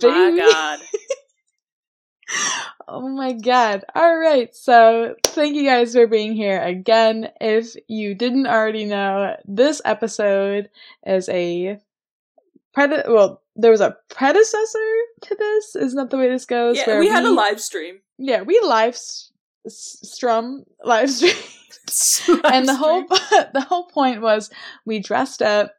baby. My God. oh my god. All right. So, thank you guys for being here again. If you didn't already know, this episode is a pred well, there was a predecessor to this. Isn't that the way this goes? Yeah, Where we had a live stream. Yeah, we live s- strum live stream. and the whole the whole point was we dressed up.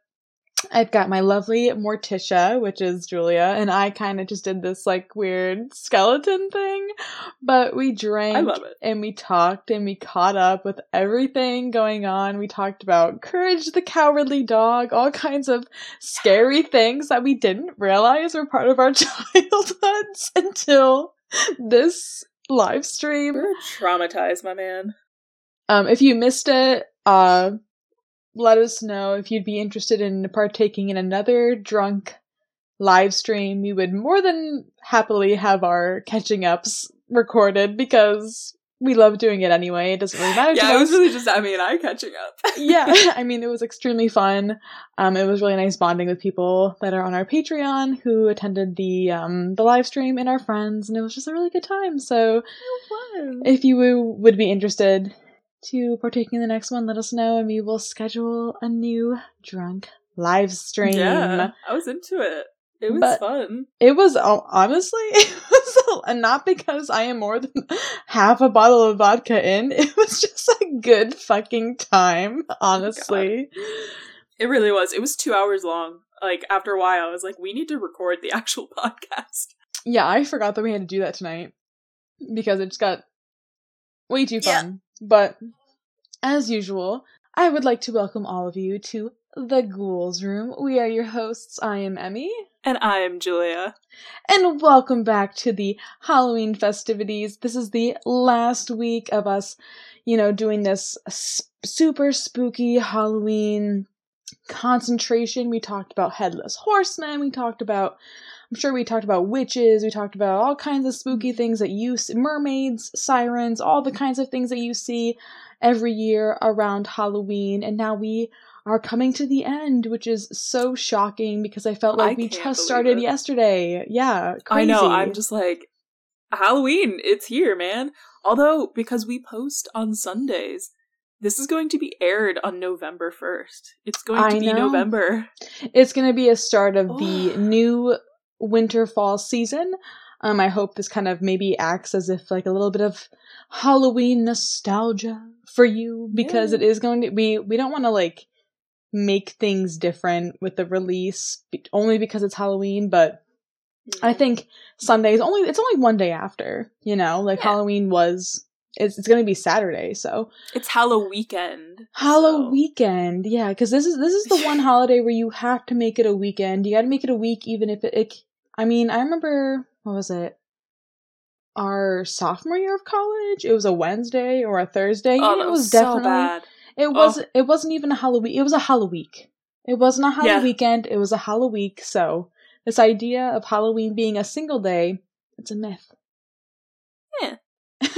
I've got my lovely Morticia, which is Julia, and I kind of just did this like weird skeleton thing. But we drank I love it. and we talked and we caught up with everything going on. We talked about Courage the Cowardly Dog, all kinds of scary things that we didn't realize were part of our childhoods until this live stream. We're traumatized, my man. Um, if you missed it, uh, let us know if you'd be interested in partaking in another drunk live stream. We would more than happily have our catching ups recorded because we love doing it anyway. It doesn't really matter to Yeah, it was really just Emmy and I catching up. yeah, I mean, it was extremely fun. Um, it was really nice bonding with people that are on our Patreon who attended the um the live stream and our friends, and it was just a really good time. So if you w- would be interested to partake in the next one, let us know and we will schedule a new drunk live stream. Yeah, I was into it. It was But- fun. It was oh, honestly, it was and not because I am more than half a bottle of vodka in. It was just a good fucking time, oh honestly. It really was. It was two hours long. Like after a while, I was like, we need to record the actual podcast. Yeah, I forgot that we had to do that tonight because it just got way too Yeah. fun. But as usual, I would like to welcome all of you to the Ghouls Room. We are your hosts. I am Emmy. And I am Julia. And welcome back to the Halloween festivities. This is the last week of us, you know, doing this s- super spooky Halloween concentration. We talked about headless horsemen. We talked about, I'm sure we talked about witches. We talked about all kinds of spooky mm-hmm. things that you see, mermaids, sirens, all the kinds of things that you see every year around Halloween. And now we are coming to the end, which is so shocking because I felt like I we just started it. yesterday. Yeah, crazy. I know. I'm just like, Halloween, it's here, man. Although, because we post on Sundays, this is going to be aired on November 1st. It's going I to be know. November. It's going to be a start of the new winter fall season. Um, I hope this kind of maybe acts as if like a little bit of Halloween nostalgia for you because Yeah. it is going to be. We don't want to like make things different with the release only because it's Halloween, but I think Sunday is only it's only one day after. You know, like Yeah. Halloween was. It's, it's going to be Saturday, so it's Halloween weekend. Hallow so- weekend, yeah, because this is this is the one holiday where you have to make it a weekend. You got to make it a week, even if it, it. I mean, I remember what was it? Our sophomore year of college, it was a Wednesday or a Thursday. Oh, it was, so definitely bad. it was it wasn't even a Halloween. It was a Halloween. It wasn't a Halloween Yeah. weekend. It was a Halloween. So this idea of Halloween being a single day, it's a myth. Yeah.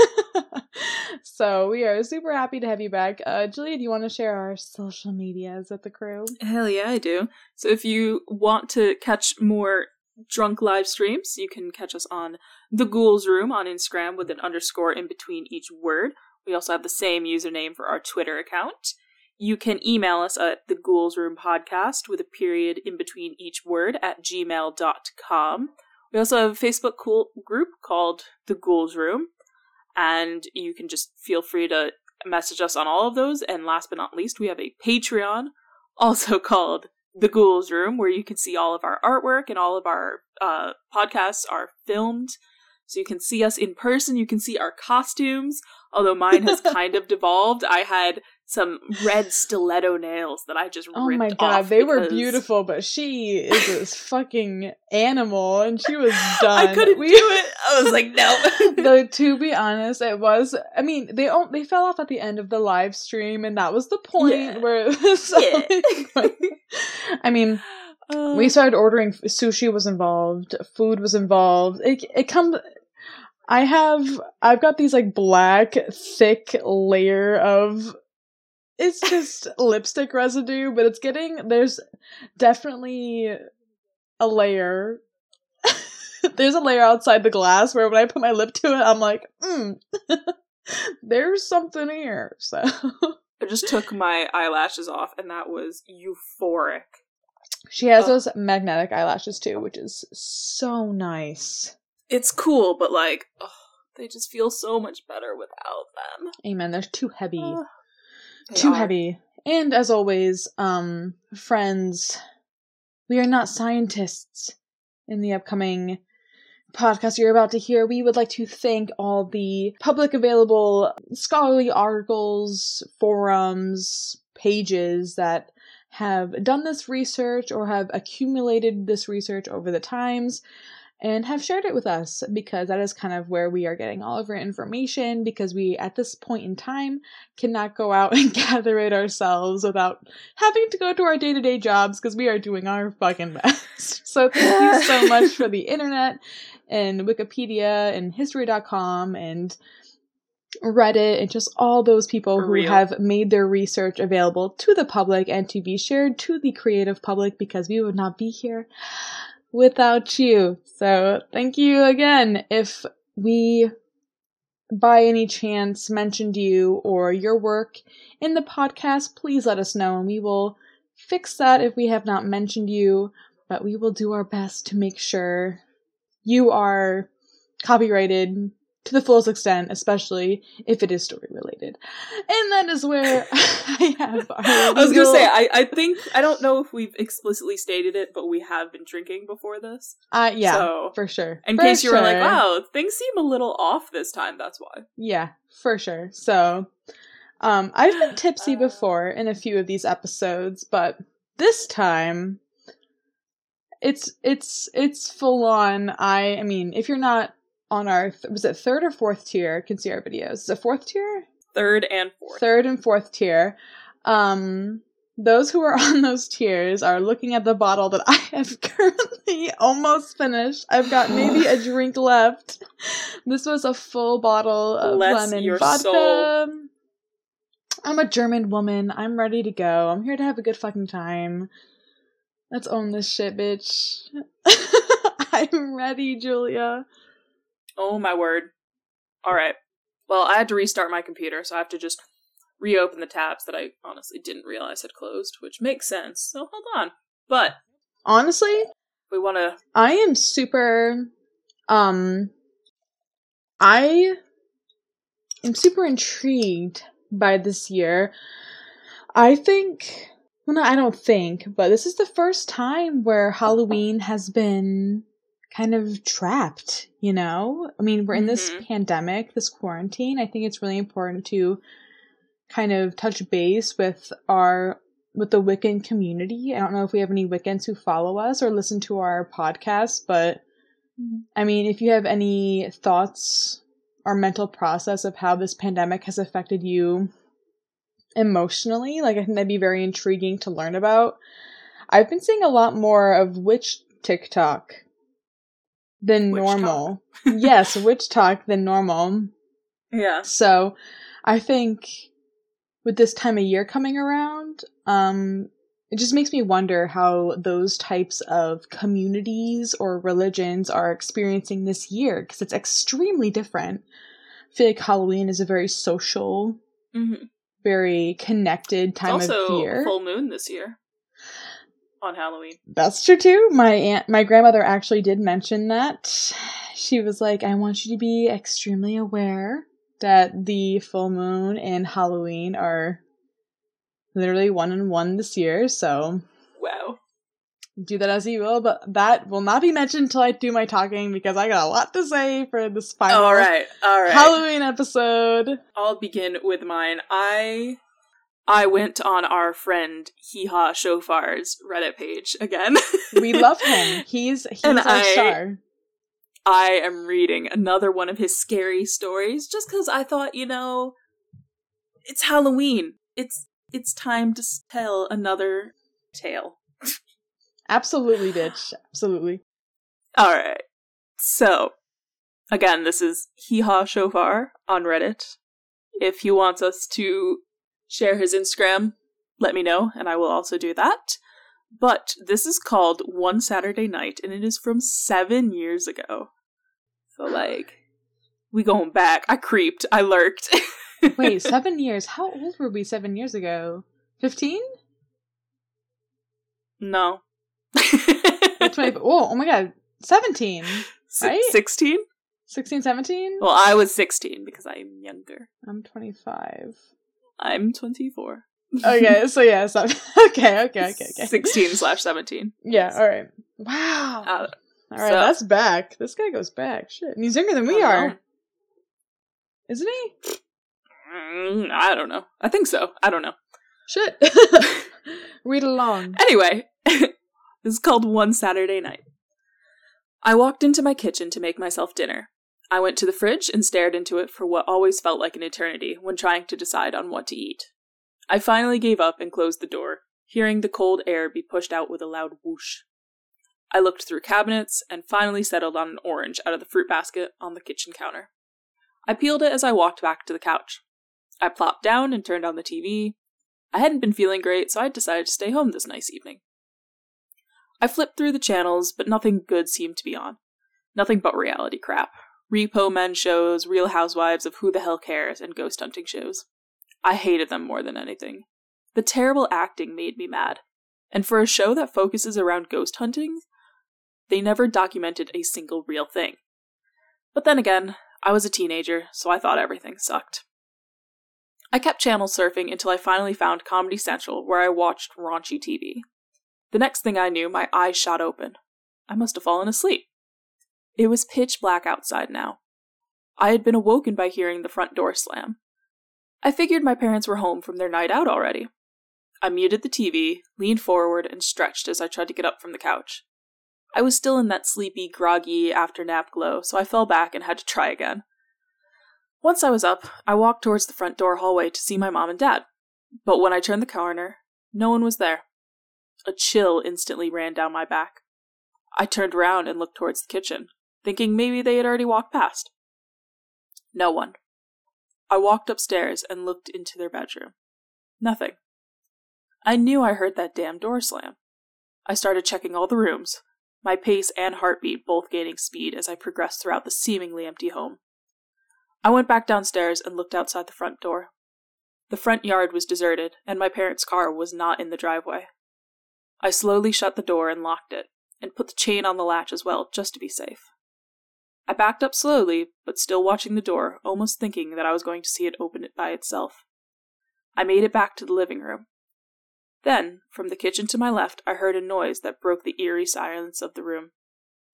so we are super happy to have you back. Uh, Julia, do you want to share our social medias with the crew? Hell yeah, I do. So if you want to catch more drunk live streams, you can catch us on the Ghouls Room on Instagram with an underscore in between each word. We also have the same username for our Twitter account. You can email us at the Ghouls Room Podcast with a period in between each word at gmail.com. We also have a Facebook cool group called the Ghouls Room, and you can just feel free to message us on all of those. And last but not least, we have a Patreon also called The Ghouls Room, where you can see all of our artwork and all of our uh, podcasts are filmed. So you can see us in person, you can see our costumes, although mine has kind of devolved. I had some red stiletto nails that I just Oh my god, they were beautiful, but she is this fucking animal, and she was done. I couldn't We- do it. I was like, no. Though to be honest, it was. I mean, they they fell off at the end of the live stream, and that was the point Yeah. where it was. Yeah. I mean, Uh, we started ordering sushi was involved, food was involved. It it comes. I have I've got these like black thick layer of. It's just lipstick residue, but it's getting there's definitely a layer. there's a layer outside the glass where when I put my lip to it, I'm like, mm, there's something here. So I just took my eyelashes off, and that was euphoric. she has Ugh. those magnetic eyelashes too, which is so nice. It's cool, but like, ugh, they just feel so much better without them. Amen. They're too heavy. Too are. heavy. And as always, um, friends, we are not scientists. In the upcoming podcast you're about to hear, we would like to thank all the public available scholarly articles, forums, pages that have done this research or have accumulated this research over the times and have shared it with us because that is kind of where we are getting all of our information because we at this point in time cannot go out and gather it ourselves without having to go to our day-to-day jobs because we are doing our fucking best. So thank you so much for the internet and Wikipedia and history.com and Reddit and just all those people who have made their research available to the public and to be shared to the creative public because we would not be here without you. So thank you again. If we by any chance mentioned you or your work in the podcast, please let us know and we will fix that if we have not mentioned you, but we will do our best to make sure you are copyrighted to the fullest extent, especially if it is story related. And that is where I have our I was gonna say, I, I think I don't know if we've explicitly stated it, but we have been drinking before this. uh, yeah, So, for sure. in For case you were like, "Wow, things seem a little off this time," that's why. Yeah, for sure. So, um, I've been tipsy Uh. before in a few of these episodes, but this time, it's it's it's full on. I I mean, if you're not on our th- was it third or fourth tier, can see our videos. Is it fourth tier? Third and fourth. Third and fourth tier. Um, those who are on those tiers are looking at the bottle that I have currently almost finished. I've got maybe a drink left. This was a full bottle of Bless lemon your vodka. soul. I'm a German woman. I'm ready to go. I'm here to have a good fucking time. Let's own this shit, bitch. I'm ready, Julia. Oh my word. All right. Well, I had to restart my computer, so I have to just reopen the tabs that I honestly didn't realize had closed, which makes sense. So hold on. But Honestly, we want to. I am super um I am super intrigued by this year. I think well no, I don't think, but this is the first time where Halloween has been kind of trapped, you know? I mean, we're in this Mhm. pandemic, this quarantine. I think it's really important to kind of touch base with our with the Wiccan community. I don't know if we have any Wiccans who follow us or listen to our podcast, but I mean, if you have any thoughts or mental process of how this pandemic has affected you emotionally, like I think that'd be very intriguing to learn about. I've been seeing a lot more of witch TikTok than Witch normal. yes, witch talk than normal. Yeah. So, I think with this time of year coming around, um, it just makes me wonder how those types of communities or religions are experiencing this year because it's extremely different. I feel like Halloween is a very social, hmm very connected It's time also of year. full moon this year on Halloween. That's true too. My aunt, my grandmother actually did mention that. She was like, "I want you to be extremely aware that the full moon and Halloween are literally one and one this year. So Wow. do that as you will. But that will not be mentioned until I do my talking because I got a lot to say for this final All right. All right. Halloween episode. I'll begin with mine. I I went on our friend Hee Haw Shofar's Reddit page again. We love him. He's he's And our I- star. I am reading another one of his scary stories just because I thought, you know, it's Halloween. It's it's time to tell another tale. Absolutely, bitch. Absolutely. All right. So, again, this is Hee Haw Shofar on Reddit. If he wants us to share his Instagram, let me know, and I will also do that. But this is called One Saturday Night, and it is from seven years ago. So, like, we going back. I creeped. I lurked. Wait, seven years? How old were we seven years ago? 15? No. 20, oh, oh my god. 17. Right? 16? 16, 17? Well, I was 16 because I'm younger. I'm 25. I'm 24. Okay, so yeah, so, okay, okay, okay, okay. 16 slash 17. Yeah, alright. Wow. Uh, alright, so- that's back. This guy goes back. Shit. And he's younger than we are. know. Isn't he? Mm, I don't know. I think so. I don't know. Shit. Read along. Anyway, this is called One Saturday Night. I walked into my kitchen to make myself dinner. I went to the fridge and stared into it for what always felt like an eternity when trying to decide on what to eat. I finally gave up and closed the door, hearing the cold air be pushed out with a loud whoosh. I looked through cabinets and finally settled on an orange out of the fruit basket on the kitchen counter. I peeled it as I walked back to the couch. I plopped down and turned on the TV. I hadn't been feeling great, so I decided to stay home this nice evening. I flipped through the channels, but nothing good seemed to be on. Nothing but reality crap. Repo men shows, Real Housewives of Who the Hell Cares, and ghost hunting shows. I hated them more than anything. The terrible acting made me mad. And for a show that focuses around ghost hunting, they never documented a single real thing. But then again, I was a teenager, so I thought everything sucked. I kept channel surfing until I finally found Comedy Central, where I watched raunchy TV. The next thing I knew, my eyes shot open. I must have fallen asleep. It was pitch black outside now. I had been awoken by hearing the front door slam. I figured my parents were home from their night out already. I muted the TV, leaned forward, and stretched as I tried to get up from the couch. I was still in that sleepy, groggy after nap glow, so I fell back and had to try again. Once I was up, I walked towards the front door hallway to see my mom and dad. But when I turned the corner, no one was there. A chill instantly ran down my back. I turned around and looked towards the kitchen, thinking maybe they had already walked past. No one. I walked upstairs and looked into their bedroom. Nothing. I knew I heard that damn door slam. I started checking all the rooms, my pace and heartbeat both gaining speed as I progressed throughout the seemingly empty home. I went back downstairs and looked outside the front door. The front yard was deserted, and my parents' car was not in the driveway. I slowly shut the door and locked it, and put the chain on the latch as well, just to be safe. I backed up slowly, but still watching the door, almost thinking that I was going to see it open it by itself. I made it back to the living room. Then, from the kitchen to my left, I heard a noise that broke the eerie silence of the room.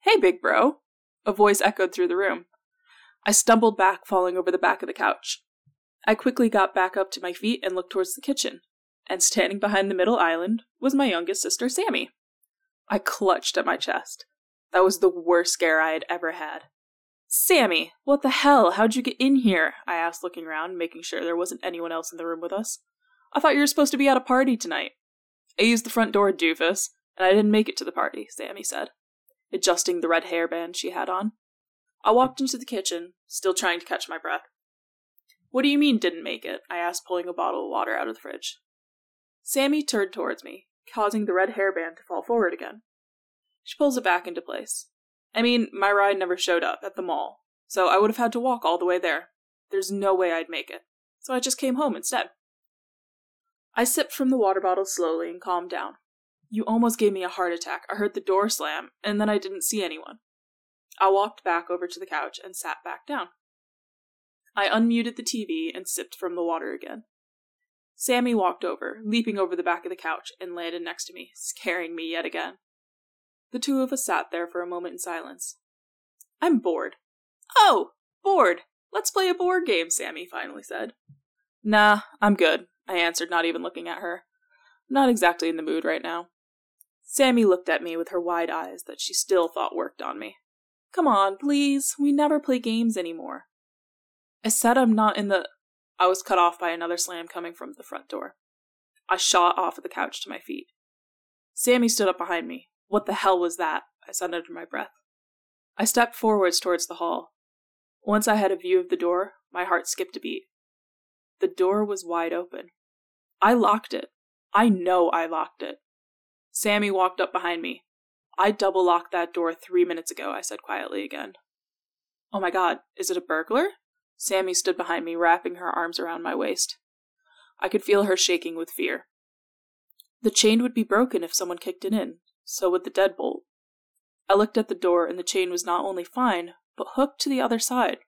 Hey, big bro! A voice echoed through the room. I stumbled back, falling over the back of the couch. I quickly got back up to my feet and looked towards the kitchen, and standing behind the middle island was my youngest sister, Sammy. I clutched at my chest. That was the worst scare I had ever had. Sammy, what the hell? How'd you get in here? I asked, looking around, making sure there wasn't anyone else in the room with us. I thought you were supposed to be at a party tonight. I used the front door, doofus, and I didn't make it to the party, Sammy said, adjusting the red hairband she had on. I walked into the kitchen, still trying to catch my breath. What do you mean, didn't make it? I asked, pulling a bottle of water out of the fridge. Sammy turned towards me, causing the red hairband to fall forward again. She pulls it back into place. I mean, my ride never showed up at the mall, so I would have had to walk all the way there. There's no way I'd make it, so I just came home instead. I sipped from the water bottle slowly and calmed down. You almost gave me a heart attack. I heard the door slam, and then I didn't see anyone. I walked back over to the couch and sat back down. I unmuted the TV and sipped from the water again. Sammy walked over, leaping over the back of the couch, and landed next to me, scaring me yet again. The two of us sat there for a moment in silence. I'm bored. Oh, bored. Let's play a board game, Sammy finally said. Nah, I'm good, I answered, not even looking at her. Not exactly in the mood right now. Sammy looked at me with her wide eyes that she still thought worked on me. Come on, please. We never play games anymore. I said I'm not in the. I was cut off by another slam coming from the front door. I shot off of the couch to my feet. Sammy stood up behind me. What the hell was that? I said under my breath. I stepped forwards towards the hall. Once I had a view of the door, my heart skipped a beat. The door was wide open. I locked it. I know I locked it. Sammy walked up behind me. I double locked that door three minutes ago, I said quietly again. Oh my god, is it a burglar? Sammy stood behind me, wrapping her arms around my waist. I could feel her shaking with fear. The chain would be broken if someone kicked it in, so would the deadbolt. I looked at the door, and the chain was not only fine, but hooked to the other side,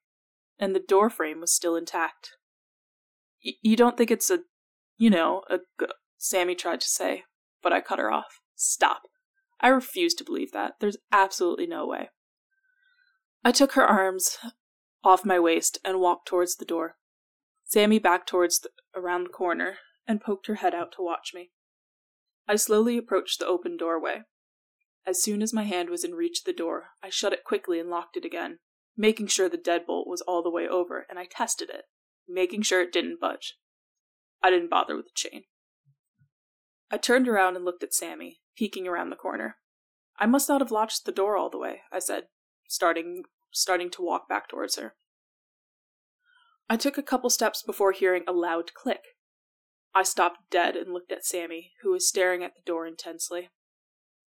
and the door frame was still intact. Y- you don't think it's a, you know, a. G-, Sammy tried to say, but I cut her off. Stop. I refuse to believe that. There's absolutely no way. I took her arms off my waist and walked towards the door. Sammy backed towards the, around the corner and poked her head out to watch me. I slowly approached the open doorway. As soon as my hand was in reach of the door, I shut it quickly and locked it again, making sure the deadbolt was all the way over, and I tested it, making sure it didn't budge. I didn't bother with the chain. I turned around and looked at Sammy, peeking around the corner. I must not have latched the door all the way, I said, starting starting to walk back towards her. I took a couple steps before hearing a loud click. I stopped dead and looked at Sammy, who was staring at the door intensely.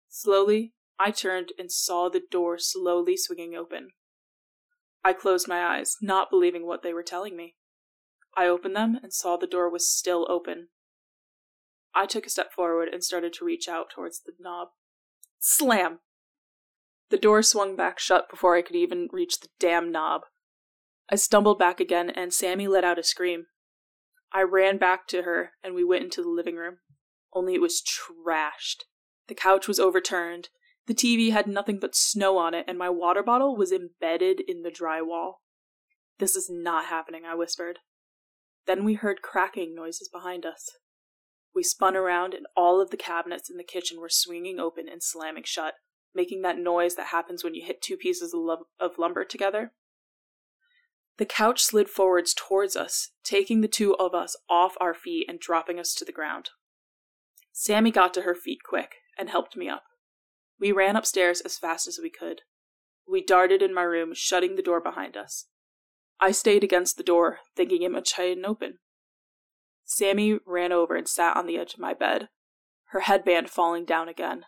Slowly, I turned and saw the door slowly swinging open. I closed my eyes, not believing what they were telling me. I opened them and saw the door was still open. I took a step forward and started to reach out towards the knob. Slam! The door swung back shut before I could even reach the damn knob. I stumbled back again, and Sammy let out a scream. I ran back to her, and we went into the living room. Only it was trashed. The couch was overturned. The TV had nothing but snow on it, and my water bottle was embedded in the drywall. This is not happening, I whispered. Then we heard cracking noises behind us. We spun around, and all of the cabinets in the kitchen were swinging open and slamming shut making that noise that happens when you hit two pieces of, of lumber together. The couch slid forwards towards us, taking the two of us off our feet and dropping us to the ground. Sammy got to her feet quick and helped me up. We ran upstairs as fast as we could. We darted in my room, shutting the door behind us. I stayed against the door, thinking it much and open. Sammy ran over and sat on the edge of my bed, her headband falling down again.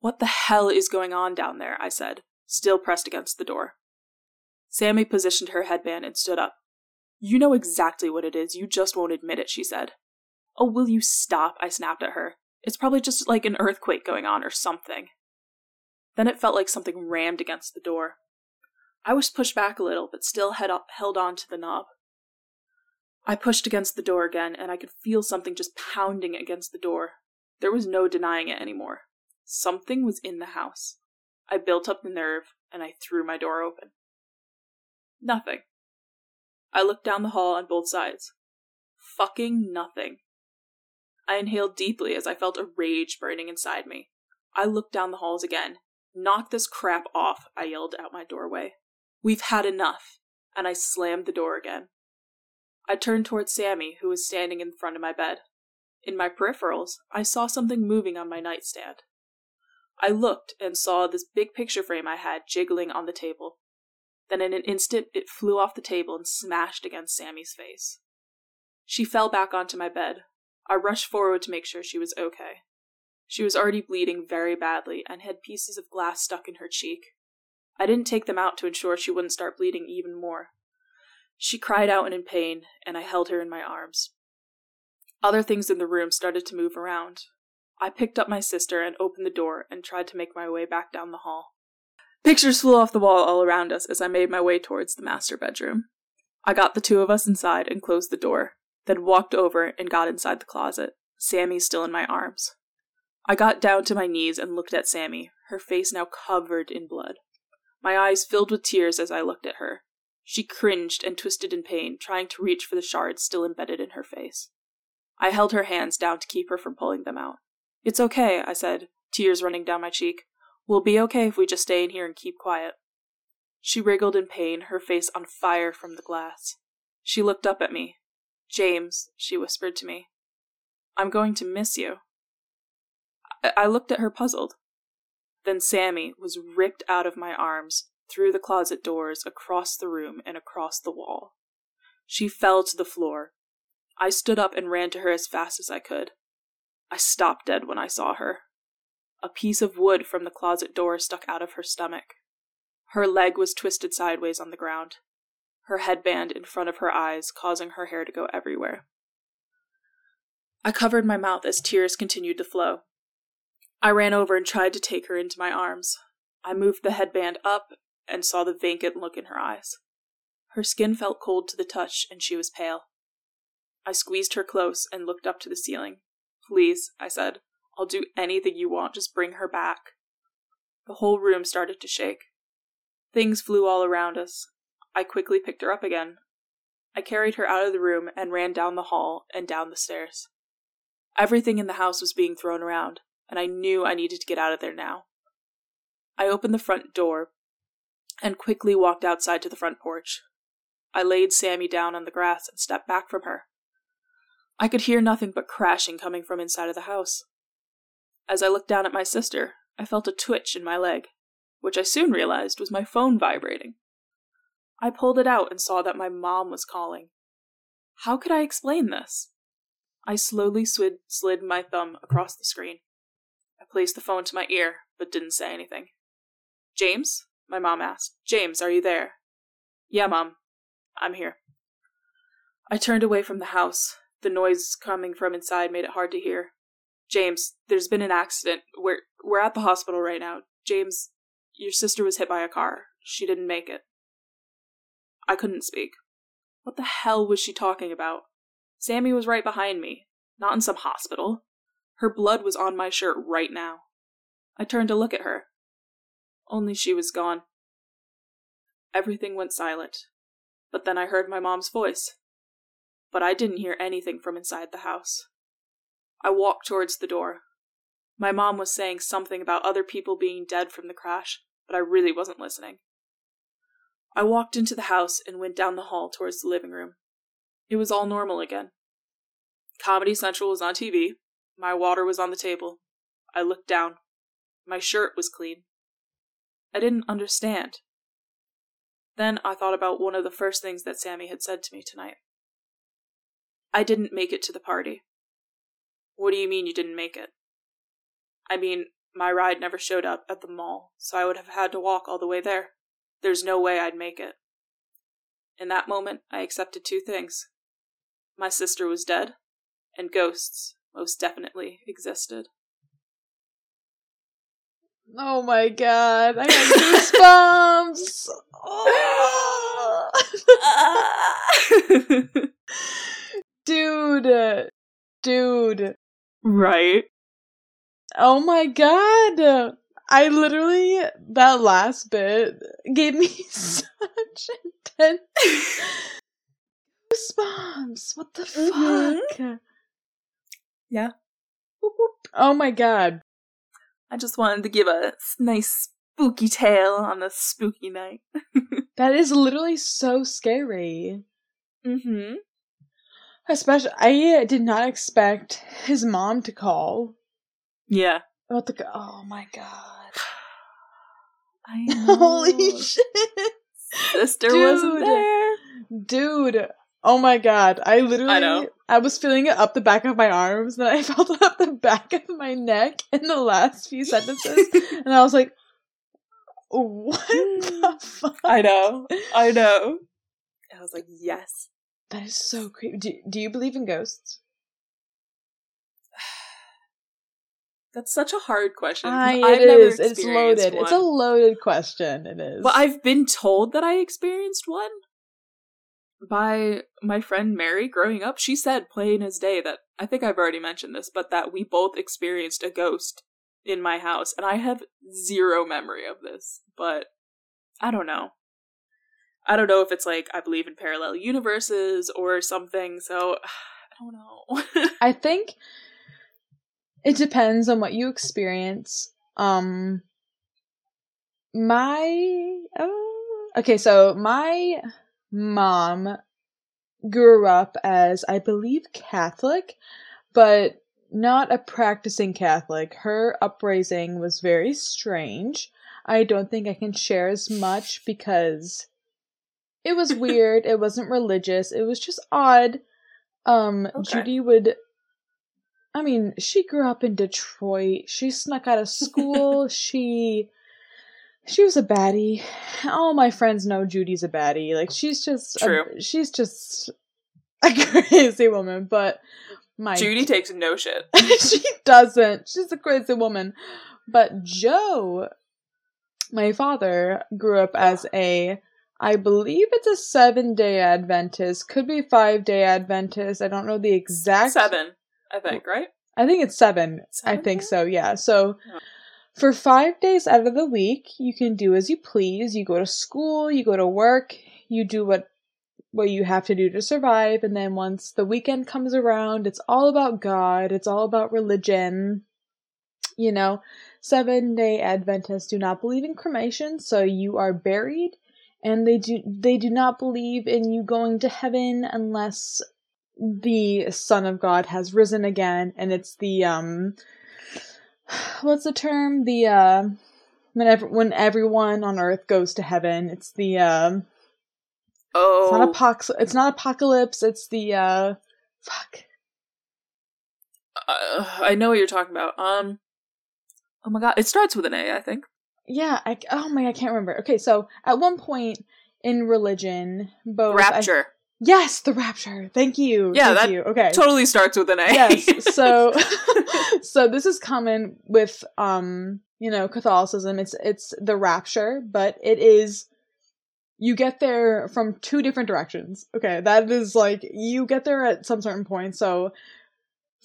What the hell is going on down there? I said, still pressed against the door. Sammy positioned her headband and stood up. You know exactly what it is, you just won't admit it, she said. Oh, will you stop? I snapped at her. It's probably just like an earthquake going on or something. Then it felt like something rammed against the door. I was pushed back a little, but still had held on to the knob. I pushed against the door again, and I could feel something just pounding against the door. There was no denying it anymore. Something was in the house. I built up the nerve and I threw my door open. Nothing. I looked down the hall on both sides. Fucking nothing. I inhaled deeply as I felt a rage burning inside me. I looked down the halls again. Knock this crap off, I yelled out my doorway. We've had enough. And I slammed the door again. I turned towards Sammy, who was standing in front of my bed. In my peripherals, I saw something moving on my nightstand. I looked and saw this big picture frame I had jiggling on the table. Then in an instant it flew off the table and smashed against Sammy's face. She fell back onto my bed. I rushed forward to make sure she was okay. She was already bleeding very badly and had pieces of glass stuck in her cheek. I didn't take them out to ensure she wouldn't start bleeding even more. She cried out in pain, and I held her in my arms. Other things in the room started to move around. I picked up my sister and opened the door and tried to make my way back down the hall. Pictures flew off the wall all around us as I made my way towards the master bedroom. I got the two of us inside and closed the door, then walked over and got inside the closet, Sammy still in my arms. I got down to my knees and looked at Sammy, her face now covered in blood. My eyes filled with tears as I looked at her. She cringed and twisted in pain, trying to reach for the shards still embedded in her face. I held her hands down to keep her from pulling them out. It's okay, I said, tears running down my cheek. We'll be okay if we just stay in here and keep quiet. She wriggled in pain, her face on fire from the glass. She looked up at me. James, she whispered to me. I'm going to miss you. I, I looked at her puzzled. Then Sammy was ripped out of my arms, through the closet doors, across the room, and across the wall. She fell to the floor. I stood up and ran to her as fast as I could. I stopped dead when I saw her. A piece of wood from the closet door stuck out of her stomach. Her leg was twisted sideways on the ground, her headband in front of her eyes, causing her hair to go everywhere. I covered my mouth as tears continued to flow. I ran over and tried to take her into my arms. I moved the headband up and saw the vacant look in her eyes. Her skin felt cold to the touch, and she was pale. I squeezed her close and looked up to the ceiling. Please, I said, I'll do anything you want, just bring her back. The whole room started to shake. Things flew all around us. I quickly picked her up again. I carried her out of the room and ran down the hall and down the stairs. Everything in the house was being thrown around, and I knew I needed to get out of there now. I opened the front door and quickly walked outside to the front porch. I laid Sammy down on the grass and stepped back from her. I could hear nothing but crashing coming from inside of the house. As I looked down at my sister, I felt a twitch in my leg, which I soon realized was my phone vibrating. I pulled it out and saw that my mom was calling. How could I explain this? I slowly slid, slid my thumb across the screen. I placed the phone to my ear, but didn't say anything. James? My mom asked. James, are you there? Yeah, Mom. I'm here. I turned away from the house. The noise coming from inside made it hard to hear. James, there's been an accident. We're we're at the hospital right now. James, your sister was hit by a car. She didn't make it. I couldn't speak. What the hell was she talking about? Sammy was right behind me, not in some hospital. Her blood was on my shirt right now. I turned to look at her. Only she was gone. Everything went silent, but then I heard my mom's voice. But I didn't hear anything from inside the house. I walked towards the door. My mom was saying something about other people being dead from the crash, but I really wasn't listening. I walked into the house and went down the hall towards the living room. It was all normal again. Comedy Central was on TV. My water was on the table. I looked down. My shirt was clean. I didn't understand. Then I thought about one of the first things that Sammy had said to me tonight. I didn't make it to the party. What do you mean you didn't make it? I mean, my ride never showed up at the mall, so I would have had to walk all the way there. There's no way I'd make it. In that moment, I accepted two things. My sister was dead, and ghosts most definitely existed. Oh my god, I got goosebumps! oh. dude, dude, Right. Oh my god! I literally, that last bit gave me such intense goosebumps. What the Mhm. fuck? Yeah. Oh my god. I just wanted to give a nice spooky tale on a spooky night. That is literally so scary. Mm-hmm. Especially, I did not expect his mom to call. Yeah. About the, oh my god. I know. Holy shit. Sister wasn't Dude. there. Dude, oh my god. I literally I. I was feeling it up the back of my arms, then I felt it up the back of my neck in the last few sentences, and I was like, what hmm. the fuck? I know. I know. I was like, yes. That is so creepy. Do, do you believe in ghosts? That's such a hard question. I, it never is. It's loaded. It's a loaded question. It is. Well, I've been told that I experienced one by my friend Mary growing up. She said plain as day that I think I've already mentioned this, but that we both experienced a ghost in my house, and I have zero memory of this. But I don't know. I don't know if it's like I believe in parallel universes or something, so I don't know. I think it depends on what you experience. Um my oh, okay, so my mom grew up as I believe Catholic, but not a practicing Catholic. Her uprising was very strange. I don't think I can share as much because it was weird. it wasn't religious. It was just odd. Um Okay. Judy would I mean, she grew up in Detroit. She snuck out of school. she she was a baddie. All my friends know Judy's a baddie. Like she's just True. A, she's just a crazy woman, but my Judy takes no shit. she doesn't. She's a crazy woman. But Joe, my father, grew up as a I believe it's a seven day Adventist. Could be five day Adventist. I don't know the exact Seven, I think, right? I think it's seven. I think so, yeah. So Yeah. for five days out of the week, you can do as you please. You go to school, you go to work, you do what what you have to do to survive, and then once the weekend comes around, it's all about God, it's all about religion. You know, seven day Adventists do not believe in cremation, so you are buried, and they do they do not believe in you going to heaven unless the Son of God has risen again, and it's the um, what's the term? The uh, whenever when everyone on Earth goes to heaven, it's the um, Oh, it's not apox, it's not apocalypse, it's the uh, fuck. uh, I know what you're talking about. Um, oh my god, it starts with an A, I think. Yeah, I oh my, I can't remember. Okay, so at one point in religion, both I- Rapture yes, the rapture. Thank you. Yeah, thank that you. Okay, totally starts with an A. yes so so this is common with um you know catholicism it's it's the rapture but it is you get there from two different directions okay that is like you get there at some certain point so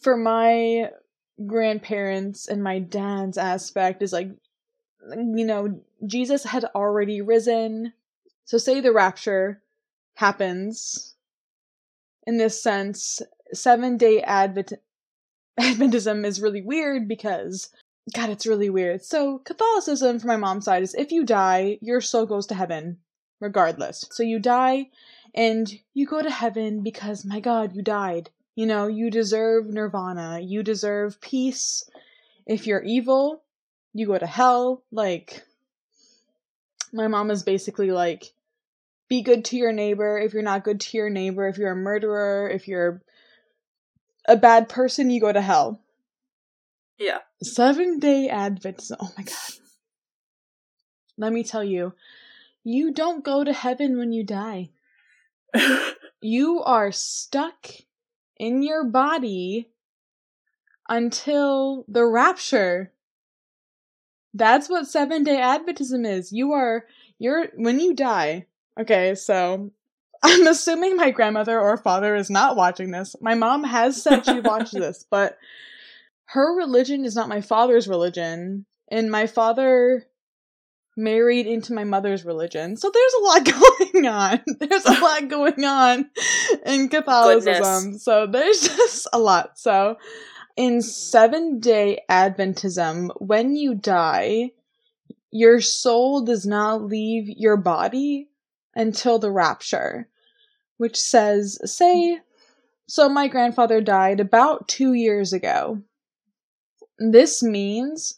for my grandparents and my dad's aspect is like you know jesus had already risen so say the rapture happens in this sense seven day advent Adventism is really weird because, God, it's really weird. So, Catholicism, for my mom's side, is if you die, your soul goes to heaven, regardless. So, you die and you go to heaven because, my God, you died. You know, you deserve nirvana, you deserve peace. If you're evil, you go to hell. Like, my mom is basically like, be good to your neighbor. If you're not good to your neighbor, if you're a murderer, if you're a bad person, you go to hell. yeah. Seven day Adventism. Oh my god. Let me tell you, you don't go to heaven when you die. You are stuck in your body until the rapture. That's what seven day Adventism is. You are, you're, when you die. Okay, so I'm assuming my grandmother or father is not watching this. My mom has said she watched this, but her religion is not my father's religion. And my father married into my mother's religion. So there's a lot going on. There's a lot going on in Catholicism. Goodness. So there's just a lot. So in seven day Adventism, when you die, your soul does not leave your body until the rapture, which says, say, so my grandfather died about two years ago. This means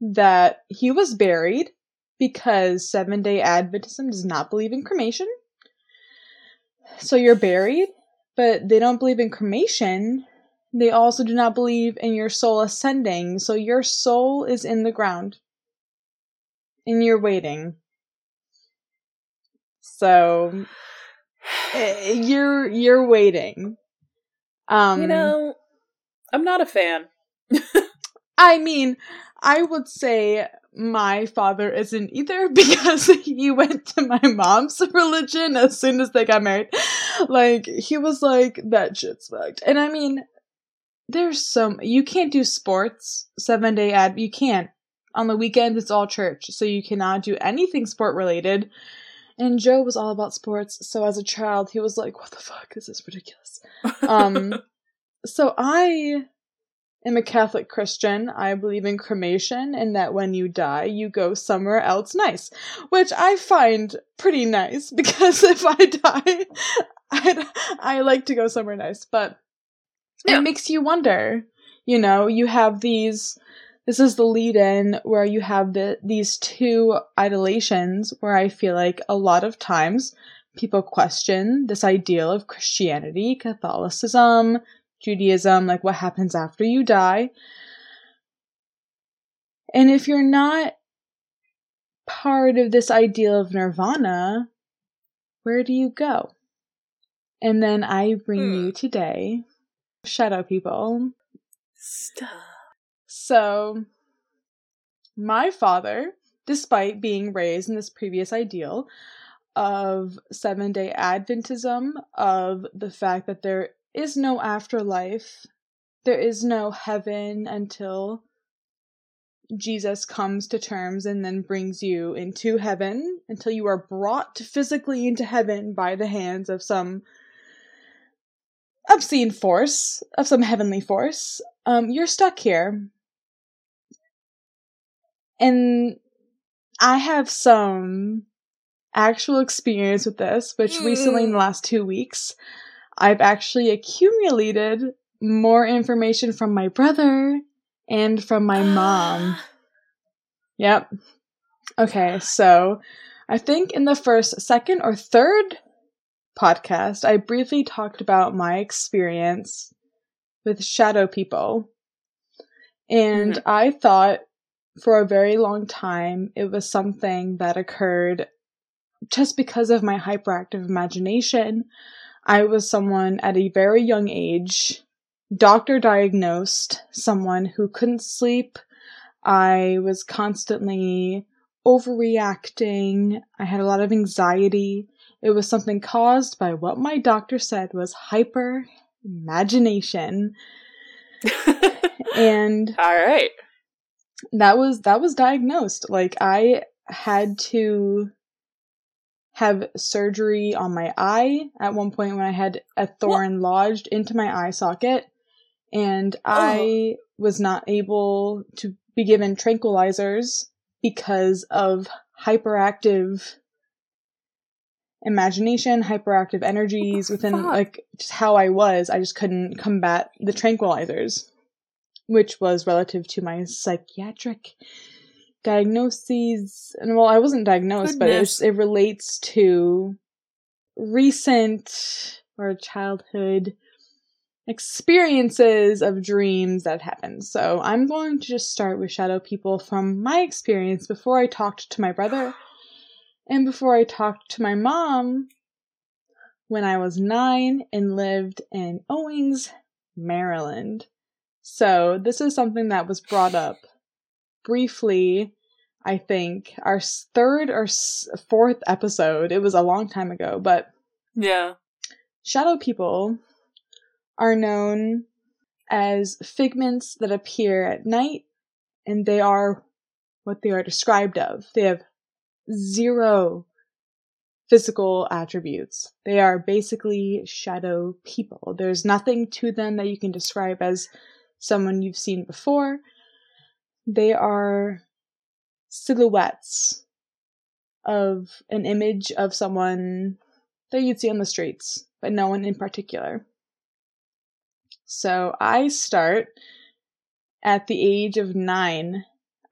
that he was buried because seven day Adventism does not believe in cremation. So you're buried, but they don't believe in cremation. They also do not believe in your soul ascending. So your soul is in the ground. And you're waiting. So eh, you're you're waiting. Um you know, I'm not a fan. I mean, I would say my father isn't either because he went to my mom's religion as soon as they got married. Like, he was like, that shit's fucked. And I mean, there's some, you can't do sports seven day ad, you can't. On the weekends, it's all church, so you cannot do anything sport related. And Joe was all about sports, so as a child, he was like, what the fuck, this is ridiculous. Um, so I am a Catholic Christian. I believe in cremation and that when you die, you go somewhere else nice, which I find pretty nice because if I die, I'd, I like to go somewhere nice, but Yeah. it makes you wonder. You know, you have these. This is the lead in where you have the these two idolations where I feel like a lot of times people question this ideal of Christianity, Catholicism, Judaism, like what happens after you die. And if you're not part of this ideal of nirvana, where do you go? And then I bring hmm. you today shadow people. Stop. So, my father, despite being raised in this previous ideal of seven day Adventism, of the fact that there is no afterlife, there is no heaven until Jesus comes to terms and then brings you into heaven until you are brought physically into heaven by the hands of some obscene force, of some heavenly force. Um, you're stuck here. And I have some actual experience with this, which mm. recently in the last two weeks, I've actually accumulated more information from my brother and from my mom. Yep. Okay, so I think in the first, second, or third podcast, I briefly talked about my experience with shadow people. And mm-hmm. I thought for a very long time it was something that occurred just because of my hyperactive imagination. I was someone at a very young age doctor diagnosed someone who couldn't sleep. I was constantly overreacting. I had a lot of anxiety. It was something caused by what my doctor said was hyper imagination. and all right. That was that was diagnosed. Like I had to have surgery on my eye at one point when I had a thorn what? lodged into my eye socket and I oh. was not able to be given tranquilizers because of hyperactive imagination, hyperactive energies within fuck? like just how I was. I just couldn't combat the tranquilizers, which was relative to my psychiatric diagnoses. And well, I wasn't diagnosed, Goodness. but it, it relates to recent or childhood experiences of dreams that happened. So I'm going to just start with shadow people from my experience before I talked to my brother and before I talked to my mom when I was nine and lived in Owings, Maryland. So this is something that was brought up briefly. I think our third or fourth episode. It was a long time ago, but yeah. Shadow people are known as figments that appear at night, and they are what they are described of. They have zero physical attributes. They are basically shadow people. There's nothing to them that you can describe as someone you've seen before. They are silhouettes of an image of someone that you'd see on the streets, but no one in particular. So I start at the age of nine.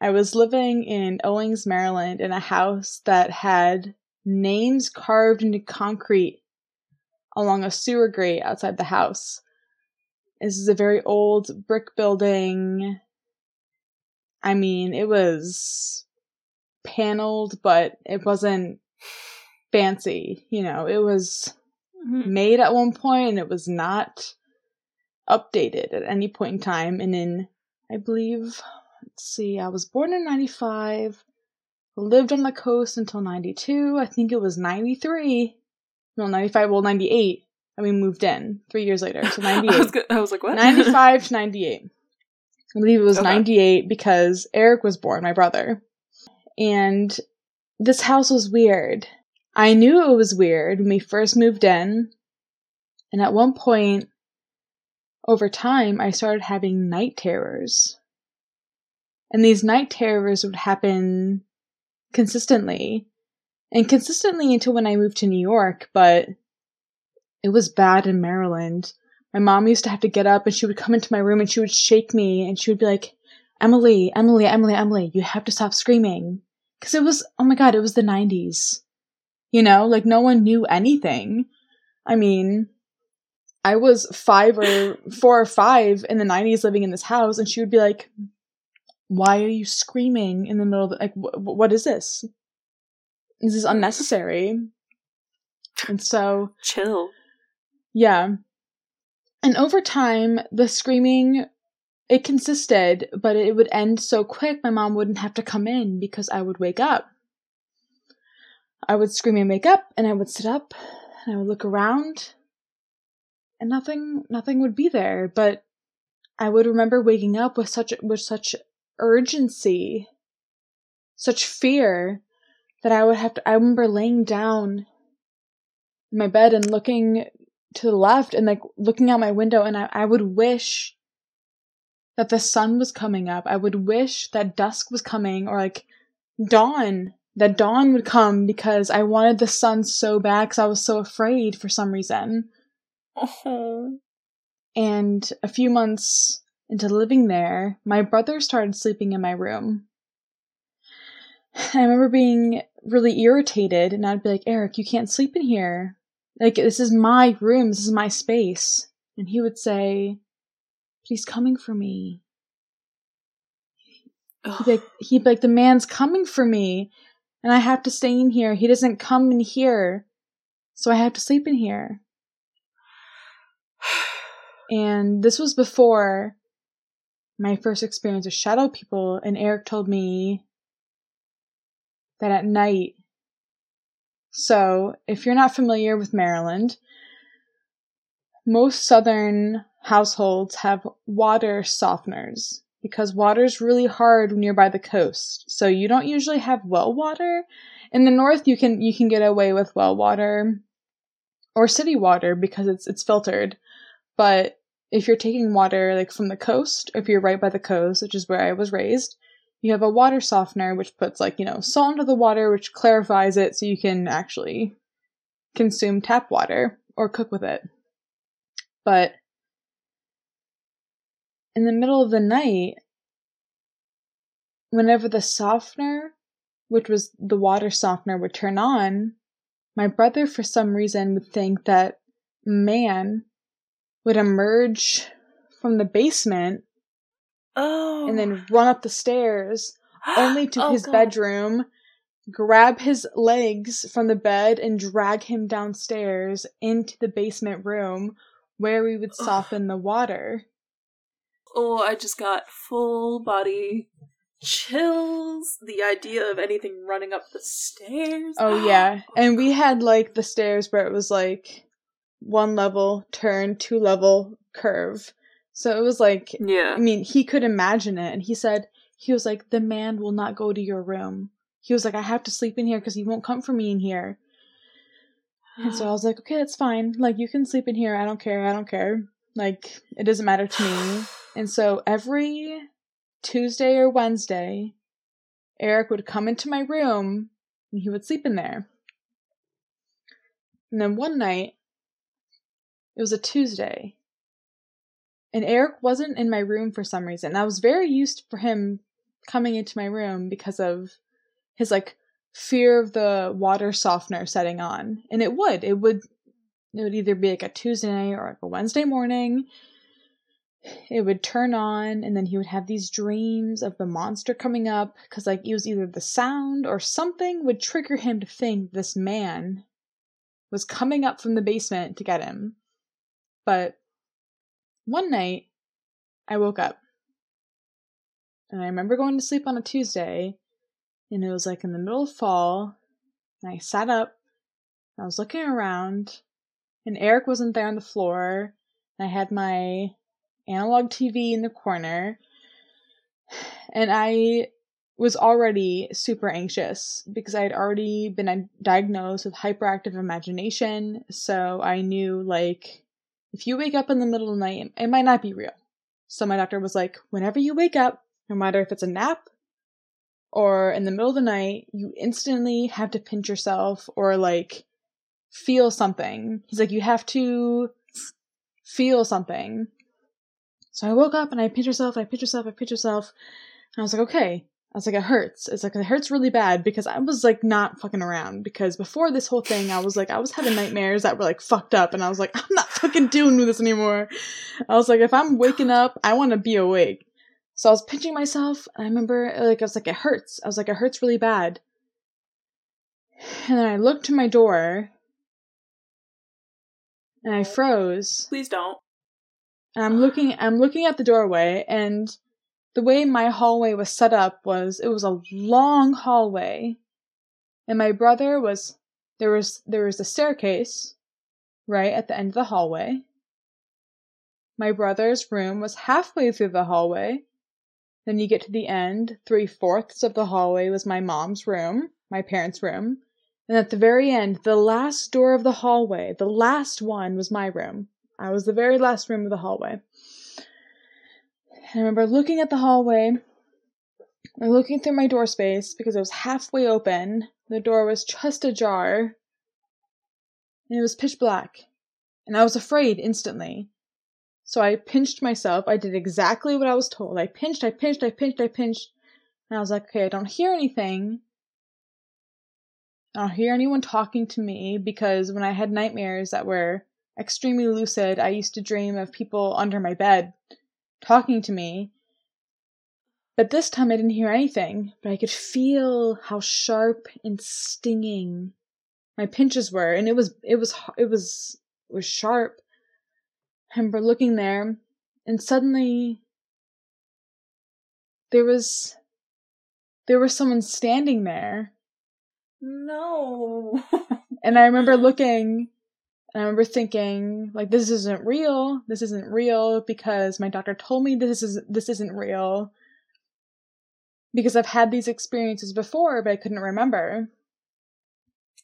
I was living in Owings, Maryland, in a house that had names carved into concrete along a sewer grate outside the house. This is a very old brick building. I mean, it was paneled, but it wasn't fancy. You know, it was mm-hmm. made at one point and it was not updated at any point in time. And in, I believe, let's see, I was born in 95, lived on the coast until 92. I think it was 93. No, 95, well, 98. And we moved in three years later. So 98. I, was I was like, what? 95 to 98. I believe it was okay. 98 because Eric was born, my brother. And this house was weird. I knew it was weird when we first moved in. And at one point, over time, I started having night terrors. And these night terrors would happen consistently. And consistently until when I moved to New York, but it was bad in Maryland. My mom used to have to get up and she would come into my room and she would shake me and she would be like, Emily, Emily, Emily, Emily, you have to stop screaming. Cause it was, oh my god, it was the 90s. You know, like no one knew anything. I mean, I was five or four or five in the 90s living in this house, and she would be like, Why are you screaming in the middle of the, like, wh- what is this? This is unnecessary. And so, Chill. yeah. And over time, the screaming, it consisted, but it would end so quick my mom wouldn't have to come in because I would wake up. I would scream and wake up, and I would sit up, and I would look around, and nothing nothing would be there but i would remember waking up with such with such urgency such fear that i would have to i remember laying down in my bed and looking to the left and like looking out my window and i, I would wish that the sun was coming up i would wish that dusk was coming or like dawn that dawn would come because i wanted the sun so bad because i was so afraid for some reason Oh. And a few months into living there, my brother started sleeping in my room. I remember being really irritated, and I'd be like, Eric, you can't sleep in here. Like, this is my room, this is my space. And he would say, But he's coming for me. He'd be, like, he'd be like, The man's coming for me, and I have to stay in here. He doesn't come in here, so I have to sleep in here. And this was before my first experience with shadow people, and Eric told me that at night. So, if you're not familiar with Maryland, most southern households have water softeners because water's really hard when you're by the coast. So you don't usually have well water. In the north you can you can get away with well water or city water because it's it's filtered. But if you're taking water like from the coast, if you're right by the coast, which is where I was raised, you have a water softener which puts like, you know, salt into the water which clarifies it so you can actually consume tap water or cook with it. But in the middle of the night, whenever the softener, which was the water softener, would turn on, my brother, for some reason, would think that man would emerge from the basement Oh. and then run up the stairs, only to Oh, his God. bedroom, grab his legs from the bed, and drag him downstairs into the basement room where we would soften the water. Oh, I just got full body chills. The idea of anything running up the stairs. Oh yeah, and we had like the stairs where it was like one level turn, two level curve. So it was like Yeah. I mean, he could imagine it and he said he was like the man will not go to your room. He was like I have to sleep in here cuz he won't come for me in here. And so I was like, "Okay, that's fine. Like you can sleep in here. I don't care. I don't care. Like it doesn't matter to me." And so every Tuesday or Wednesday, Eric would come into my room and he would sleep in there. And then one night, it was a Tuesday, and Eric wasn't in my room for some reason. I was very used for him coming into my room because of his like fear of the water softener setting on. And it would. It would it would either be like a Tuesday night or like a Wednesday morning. It would turn on and then he would have these dreams of the monster coming up cuz like it was either the sound or something would trigger him to think this man was coming up from the basement to get him. But one night, I woke up. And I remember going to sleep on a Tuesday, and it was like in the middle of fall. And I sat up, I was looking around, and Eric wasn't there on the floor. And I had my analog TV in the corner, and I was already super anxious because I had already been uh, diagnosed with hyperactive imagination. So I knew, like, if you wake up in the middle of the night, it might not be real. So my doctor was like, whenever you wake up, no matter if it's a nap or in the middle of the night, you instantly have to pinch yourself or like feel something. He's like, you have to feel something. So I woke up and I pinched myself, I pinched myself, I pinched myself. And I was like, okay, I was like, it hurts. It's like, it hurts really bad because I was like not fucking around. Because before this whole thing, I was like, I was having nightmares that were like fucked up. And I was like, I'm not fucking dealing with this anymore. I was like, if I'm waking up, I want to be awake. So I was pinching myself. And I remember, like, I was like, it hurts. I was like, it hurts really bad. And then I looked to my door and I froze. Please don't. And I'm looking, I'm looking at the doorway and the way my hallway was set up was it was a long hallway. And my brother was there was there was a staircase right at the end of the hallway. My brother's room was halfway through the hallway. Then you get to the end three fourths of the hallway was my mom's room my parents room. And at the very end the last door of the hallway the last one was my room. I was the very last room of the hallway I remember looking at the hallway, or looking through my door space because it was halfway open. The door was just ajar, and it was pitch black, and I was afraid instantly. So I pinched myself. I did exactly what I was told. I pinched, I pinched, I pinched, I pinched, and I was like, okay, I don't hear anything. I don't hear anyone talking to me because when I had nightmares that were extremely lucid, I used to dream of people under my bed talking to me. But this time I didn't hear anything, but I could feel how sharp and stinging my pinches were, and it was it was it was it was sharp. I remember looking there, and suddenly there was there was someone standing there. No. and I remember looking and I remember thinking, like, this isn't real. This isn't real because my doctor told me this is this isn't real. Because I've had these experiences before, but I couldn't remember.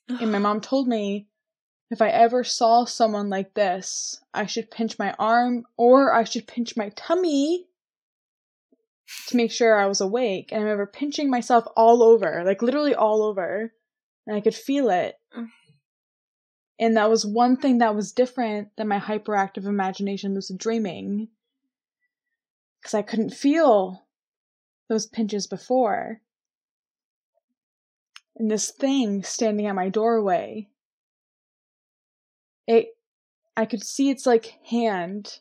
and my mom told me if I ever saw someone like this, I should pinch my arm or I should pinch my tummy to make sure I was awake. And I remember pinching myself all over, like literally all over, and I could feel it. And that was one thing that was different than my hyperactive imagination lucid dreaming. Because I couldn't feel those pinches before. And this thing standing at my doorway, it, I could see its like hand.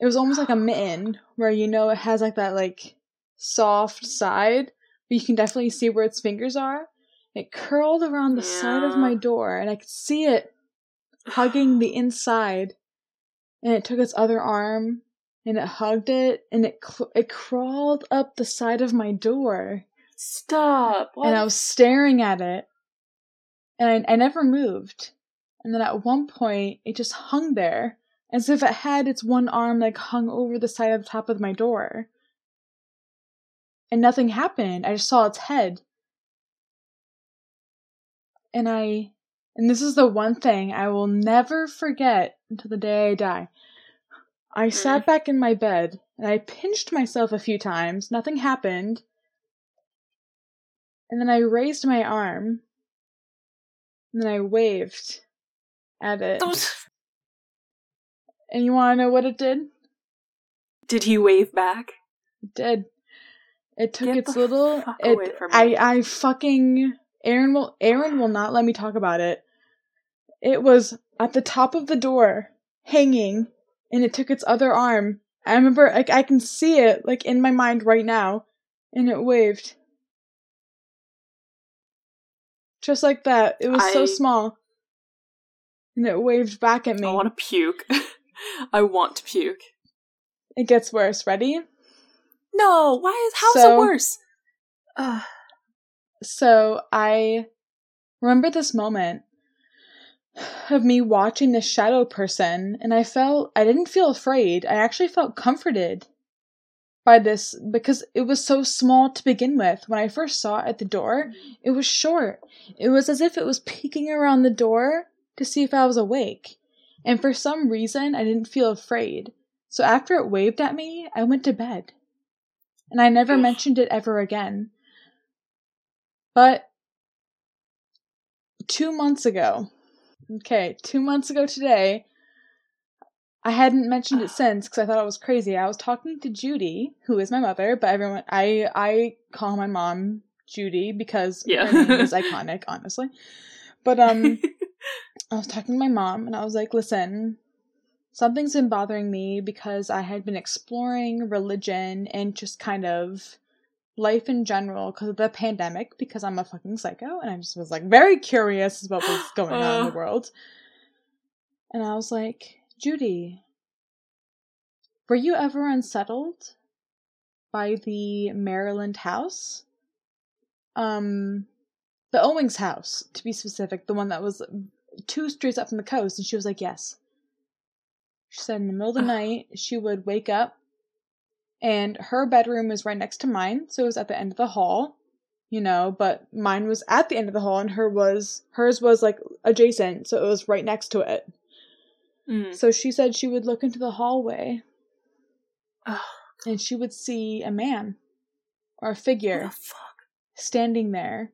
It was almost like a mitten where you know it has like that like soft side, but you can definitely see where its fingers are. It curled around the yeah. side of my door, and I could see it hugging the inside. And it took its other arm and it hugged it, and it cl- it crawled up the side of my door. Stop! What? And I was staring at it, and I, I never moved. And then at one point, it just hung there, as if it had its one arm like hung over the side of the top of my door. And nothing happened. I just saw its head and I and this is the one thing I will never forget until the day I die. I mm. sat back in my bed and I pinched myself a few times. Nothing happened. And then I raised my arm. And then I waved at it. and you want to know what it did? Did he wave back? It did. It took Get its little. It, I I fucking Aaron will Aaron will not let me talk about it. It was at the top of the door, hanging, and it took its other arm. I remember like I can see it like in my mind right now, and it waved. Just like that. It was I, so small. And it waved back at me. I want to puke. I want to puke. It gets worse. Ready? No, why is how's so, it worse? Ugh. So I remember this moment of me watching this shadow person, and I felt, I didn't feel afraid. I actually felt comforted by this because it was so small to begin with. When I first saw it at the door, mm-hmm. it was short. It was as if it was peeking around the door to see if I was awake. And for some reason, I didn't feel afraid. So after it waved at me, I went to bed. And I never mentioned it ever again. But two months ago, okay, two months ago today, I hadn't mentioned it since because I thought it was crazy. I was talking to Judy, who is my mother, but everyone I I call my mom Judy because Yeah. her name is iconic, honestly. But um I was talking to my mom and I was like, listen, something's been bothering me because I had been exploring religion and just kind of life in general because of the pandemic because I'm a fucking psycho and I just was like very curious about what's going on in the Uh. world. And I was like, Judy, were you ever unsettled by the Maryland house? Um, the Owings house, to be specific, the one that was two streets up from the coast. And she was like, yes. She said in the middle of the night, she would wake up and her bedroom was right next to mine. So it was at the end of the hall, you know, but mine was at the end of the hall and her was, hers was like adjacent. So it was right next to it. Mm. So she said she would look into the hallway and she would see a man or a figure standing there.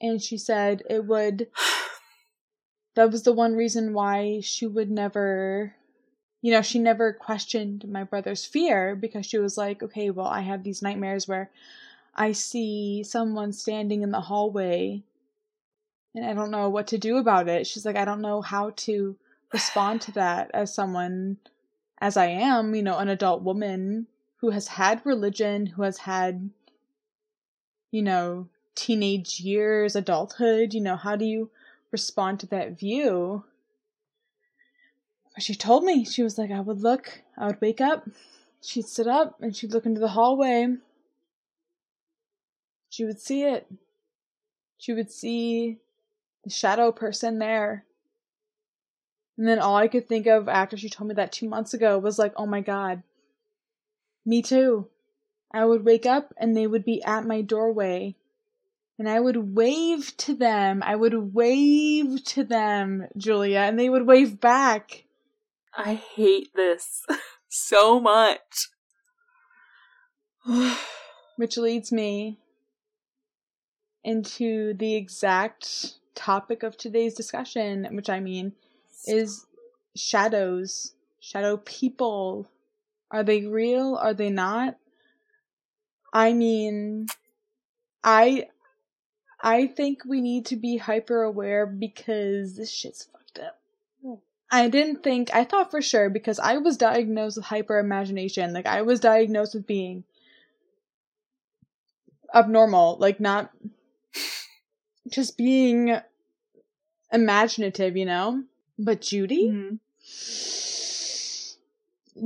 And she said it would, that was the one reason why she would never, you know, she never questioned my brother's fear because she was like, okay, well, I have these nightmares where I see someone standing in the hallway and I don't know what to do about it. She's like, I don't know how to respond to that as someone, as I am, you know, an adult woman who has had religion, who has had, you know, teenage years, adulthood. You know, how do you respond to that view? She told me, she was like, I would look, I would wake up, she'd sit up, and she'd look into the hallway. She would see it. She would see the shadow person there. And then all I could think of after she told me that two months ago was like, oh my god, me too. I would wake up and they would be at my doorway. And I would wave to them. I would wave to them, Julia, and they would wave back. I hate this so much. Which leads me into the exact topic of today's discussion, which I mean is shadows, shadow people. Are they real? Are they not? I mean, I I think we need to be hyper aware because this shit's fucked up. I didn't think I thought for sure because I was diagnosed with hyper imagination. Like I was diagnosed with being abnormal, like not just being imaginative, you know? But Judy? Mhm.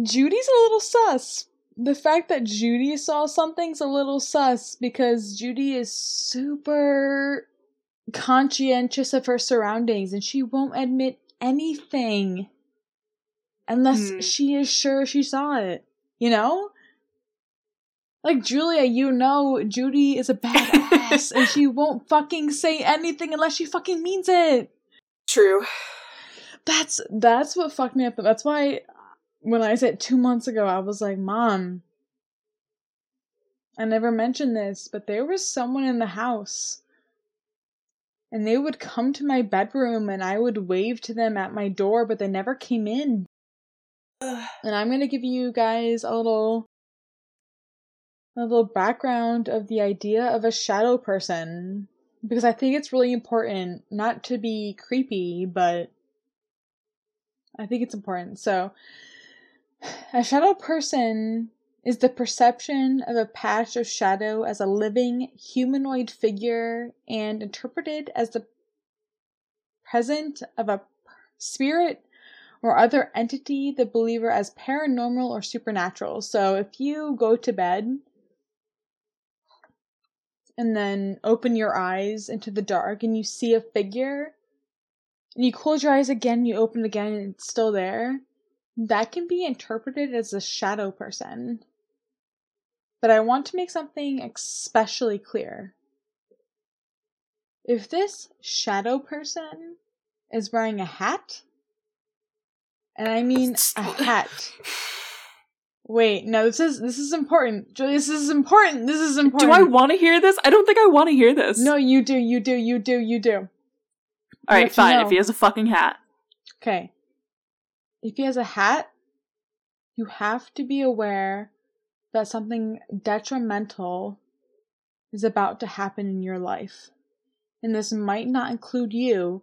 Judy's a little sus. The fact that Judy saw something's a little sus because Judy is super conscientious of her surroundings and she won't admit anything unless Hmm. she is sure she saw it. You know? Like Julia, you know Judy is a badass and she won't fucking say anything unless she fucking means it. True. That's that's what fucked me up. That's why when I said two months ago, I was like, Mom, I never mentioned this, but there was someone in the house. And they would come to my bedroom and I would wave to them at my door, but they never came in. And I'm gonna give you guys a little a little background of the idea of a shadow person. Because I think it's really important not to be creepy, but I think it's important. So, a shadow person is the perception of a patch of shadow as a living humanoid figure and interpreted as the present of a spirit or other entity the believer as paranormal or supernatural. So, if you go to bed and then open your eyes into the dark and you see a figure and you close your eyes again, you open again, and it's still there, that can be interpreted as a shadow person. But I want to make something especially clear. If this shadow person is wearing a hat, and I mean a hat. Wait, no, this is this is important. This is important. This is important. Do. I want to hear this? I don't think I want to hear this. No, you do, you do, you do, you do. All right, you fine. know. If he has a fucking hat. Okay. if he has a hat, you have to be aware that something detrimental is about to happen in your life. And this might not include you,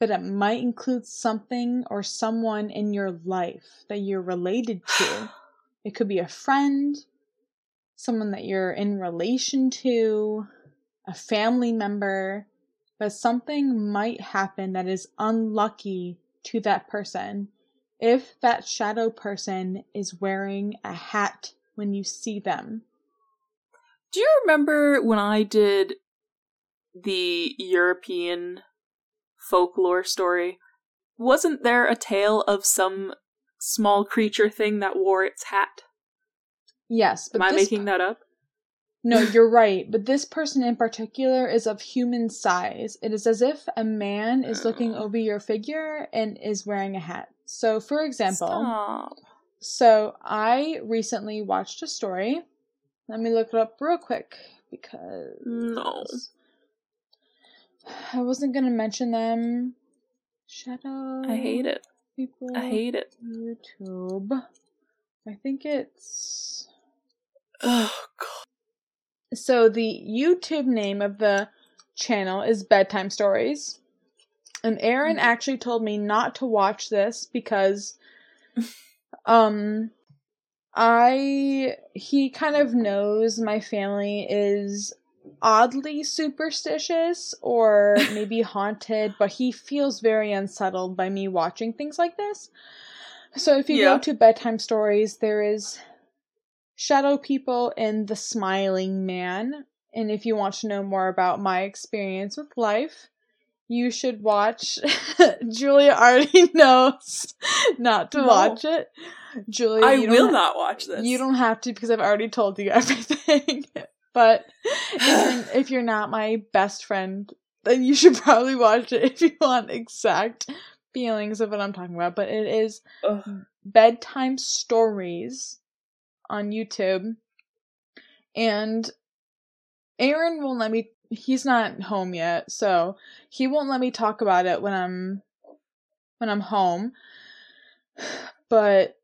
but it might include something or someone in your life that you're related to. It could be a friend, someone that you're in relation to, a family member, but something might happen that is unlucky to that person if that shadow person is wearing a hat when you see them. Do you remember when I did the European folklore story? Wasn't there a tale of some small creature thing that wore its hat? Yes, but am I making that up? No, you're right, but this person in particular is of human size. It is as if a man is looking oh. over your figure and is wearing a hat. So, for example, Stop. So I recently watched a story. Let me look it up real quick because no, I wasn't gonna mention them. Shadow. I hate it. People. I hate it. YouTube. I think it's. Oh god. So the YouTube name of the channel is Bedtime Stories. And Aaron mm-hmm. actually told me not to watch this because um I he kind of knows my family is oddly superstitious or maybe haunted, but he feels very unsettled by me watching things like this. So if you yeah. go to bedtime stories, there is Shadow People and The Smiling Man. And if you want to know more about my experience with life, you should watch. Julia already knows not to no. watch it. Julia, I will ha- not watch this. You don't have to because I've already told you everything. but if you're, if you're not my best friend, then you should probably watch it if you want exact feelings of what I'm talking about. But it is Ugh. bedtime stories on YouTube. And Aaron won't let me he's not home yet, so he won't let me talk about it when I'm when I'm home. But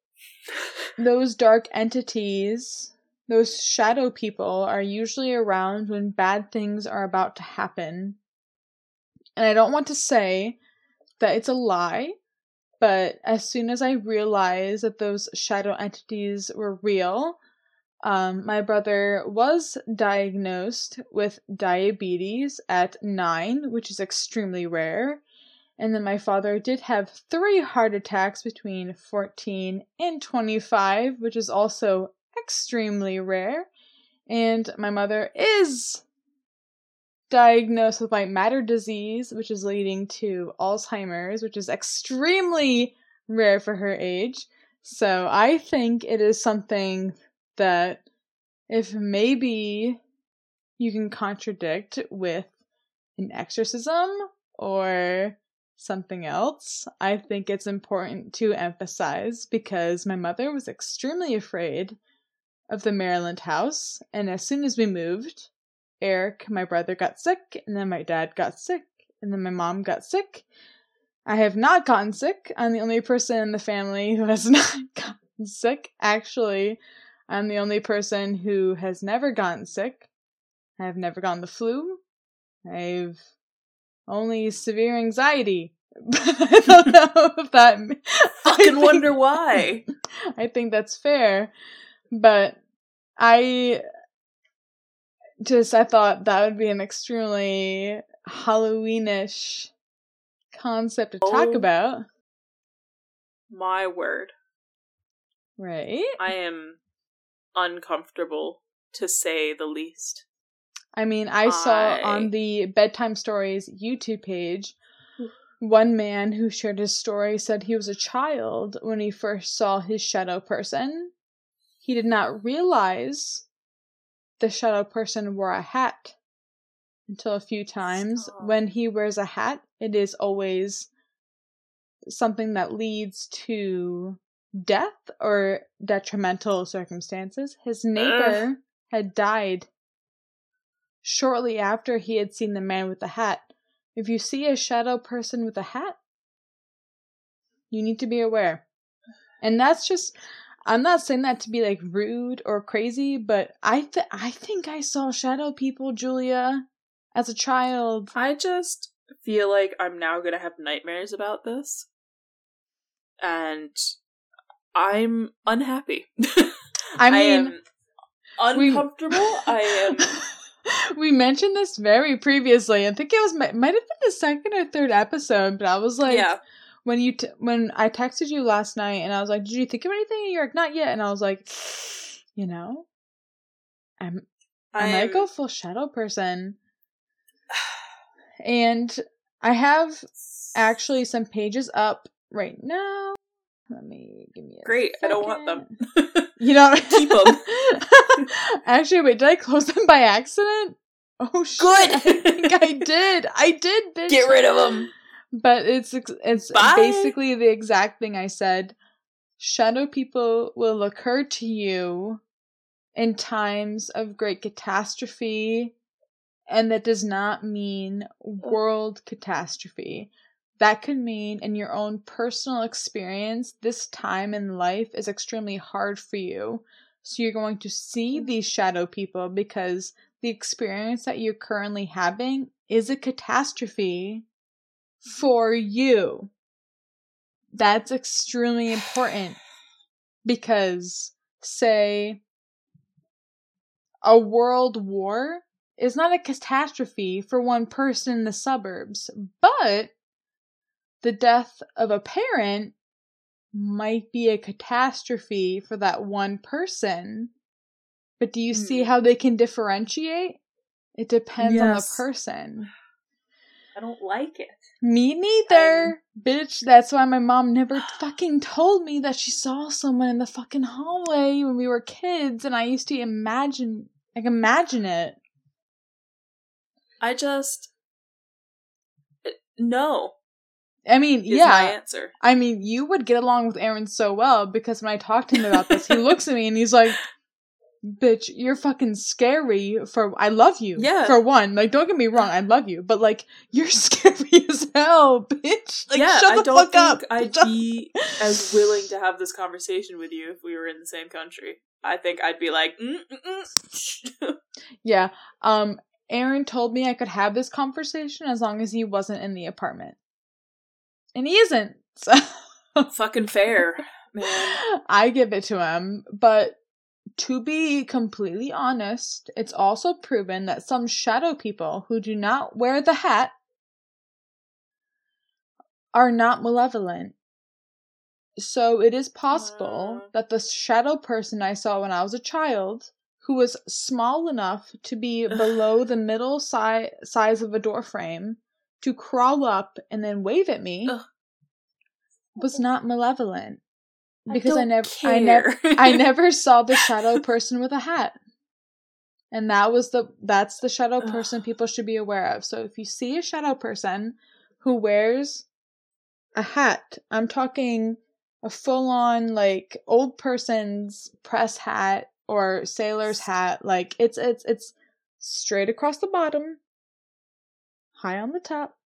those dark entities, those shadow people are usually around when bad things are about to happen. And I don't want to say that it's a lie but as soon as I realized that those shadow entities were real, um, my brother was diagnosed with diabetes at nine, which is extremely rare. And then my father did have three heart attacks between 14 and 25, which is also extremely rare. And my mother is diagnosed with white matter disease, which is leading to Alzheimer's, which is extremely rare for her age. So I think it is something that if maybe you can contradict with an exorcism or something else, I think it's important to emphasize because my mother was extremely afraid of the Maryland house, and as soon as we moved, Eric, my brother, got sick, and then my dad got sick, and then my mom got sick. I have not gotten sick. I'm the only person in the family who has not gotten sick. Actually, I'm the only person who has never gotten sick. I have never gotten the flu. I've only severe anxiety. I don't know if that. Fucking I wonder why. I think that's fair, but I just I thought that would be an extremely Halloweenish concept to oh, talk about. My word. Right? I am uncomfortable to say the least. I mean, I, I... saw on the Bedtime Stories YouTube page one man who shared his story said he was a child when he first saw his shadow person. He did not realize the shadow person wore a hat until a few times. Stop. When he wears a hat, it is always something that leads to death or detrimental circumstances. His neighbor Ugh. had died shortly after he had seen the man with the hat. If you see a shadow person with a hat, you need to be aware. And that's just I'm not saying that to be like rude or crazy, but I th- I think I saw shadow people, Julia, as a child. I just feel like I'm now gonna have nightmares about this. And I'm unhappy. I mean, am uncomfortable. I am we mentioned this very previously. I think it was might have been the second or third episode, but I was like, yeah. when you t- when I texted you last night, and I was like, "Did you think of anything?" And you're like, "Not yet." And I was like, you know, I'm I might I'm- go full shadow person, and I have actually some pages up right now. Let me give me a Great, I don't want them. second. You know, them. Actually, wait, did I close them by accident? Oh shit! Good. I think I did. I did. Bitch. Get rid of them. But it's it's Bye. basically the exact thing I said. Shadow people will occur to you in times of great catastrophe, and that does not mean oh. world catastrophe. That could mean in your own personal experience, this time in life is extremely hard for you. So you're going to see mm-hmm. these shadow people because the experience that you're currently having is a catastrophe for you. That's extremely important because, say, a world war is not a catastrophe for one person in the suburbs, but the death of a parent might be a catastrophe for that one person. But do you see Hmm. how they can differentiate? It depends on the person. I don't like it. Me neither. Bitch, that's why my mom never fucking told me that she saw someone in the fucking hallway when we were kids and I used to imagine like imagine it. I just uh, no. I mean, Is yeah. my answer. I mean, you would get along with Aaron so well because when I talked to him about this, he looks at me and he's like, "Bitch, you're fucking scary." For I love you. Yeah. For one, like, don't get me wrong, I love you, but like, you're scary as hell, bitch. Like, yeah, shut I the don't fuck up. I'd be as willing to have this conversation with you if we were in the same country. I think I'd be like, mm, mm, mm. Yeah. Um. Aaron told me I could have this conversation as long as he wasn't in the apartment, and he isn't. So fucking fair, man. I give it to him. But to be completely honest, it's also proven that some shadow people who do not wear the hat are not malevolent. So it is possible Uh. that the shadow person I saw when I was a child, who was small enough to be below the middle si- size of a door frame, to crawl up and then wave at me, Ugh. was not malevolent because I, don't never, I never, care. I never saw the shadow person with a hat. And that was the that's the shadow Ugh. person people should be aware of. So if you see a shadow person who wears a hat, I'm talking a full on like old person's press hat or sailor's hat, like it's it's it's straight across the bottom, high on the top.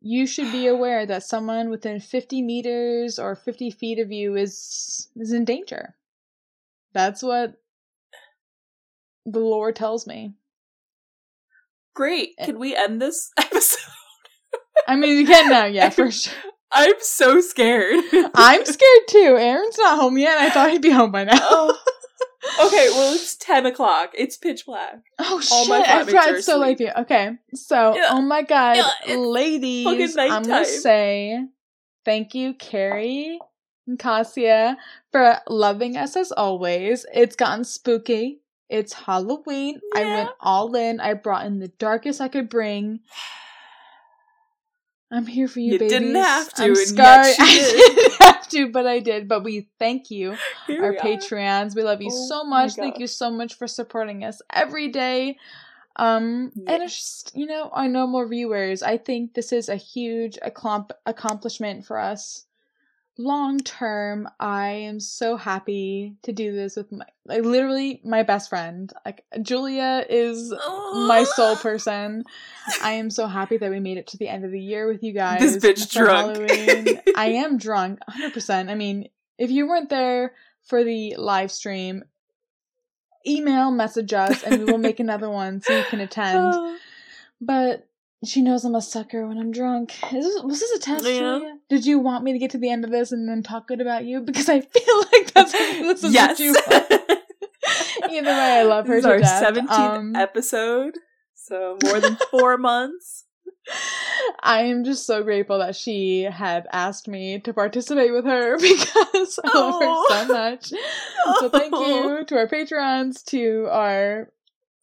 You should be aware that someone within 50 meters or 50 feet of you is is in danger. That's what the lore tells me. Great. Can we end this episode? I mean, we can now, yeah, for sure. I'm so scared. I'm scared too. Aaron's not home yet. I thought he'd be home by now. Oh. Oh. okay, well it's ten o'clock. It's pitch black. Oh All shit! my I forgot it's so late. Okay, so oh Yeah. oh my god, Yeah, ladies, I'm gonna say thank you, Carrie and Cassia, for loving us as always. It's gotten spooky. It's Halloween. I went all in. I brought in the darkest I could bring. I'm here for you, You babies. didn't have to, I'm and scarred. I did. didn't have to, but I did. But we thank you Here our we. We love you Oh so much. Thank you so much for supporting us every day. Um, and it's just, you know, our normal viewers. I think this is a huge accom- accomplishment for us. Long term, I am so happy to do this with my like literally my best friend. Like Julia is my soul person. I am so happy that we made it to the end of the year with you guys. This bitch drunk. I am drunk, 100%. I mean, if you weren't there for the live stream, email message us and we will make another one so you can attend. Oh. But she knows I'm a sucker when I'm drunk. Is this, was this a test? Yeah. Did you want me to get to the end of this and then talk good about you? Because I feel like that's this is yes. what you want. Either way, I love her this is our seventeenth Um, episode, so more than four months. I am just so grateful that she had asked me to participate with her because I love Oh. her so much. So thank you to our patrons, to our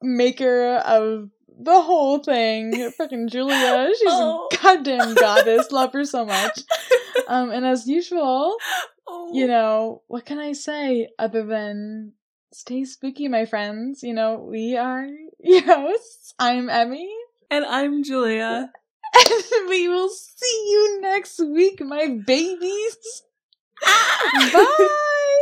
maker of the whole thing, freaking Julia. She's Oh. a goddamn goddess. Love her so much. Um, and as usual, Oh. you know, what can I say other than stay spooky, my friends? You know, we are your hosts. I'm Emmy. and I'm Julia. And we will see you next week, my babies. Bye.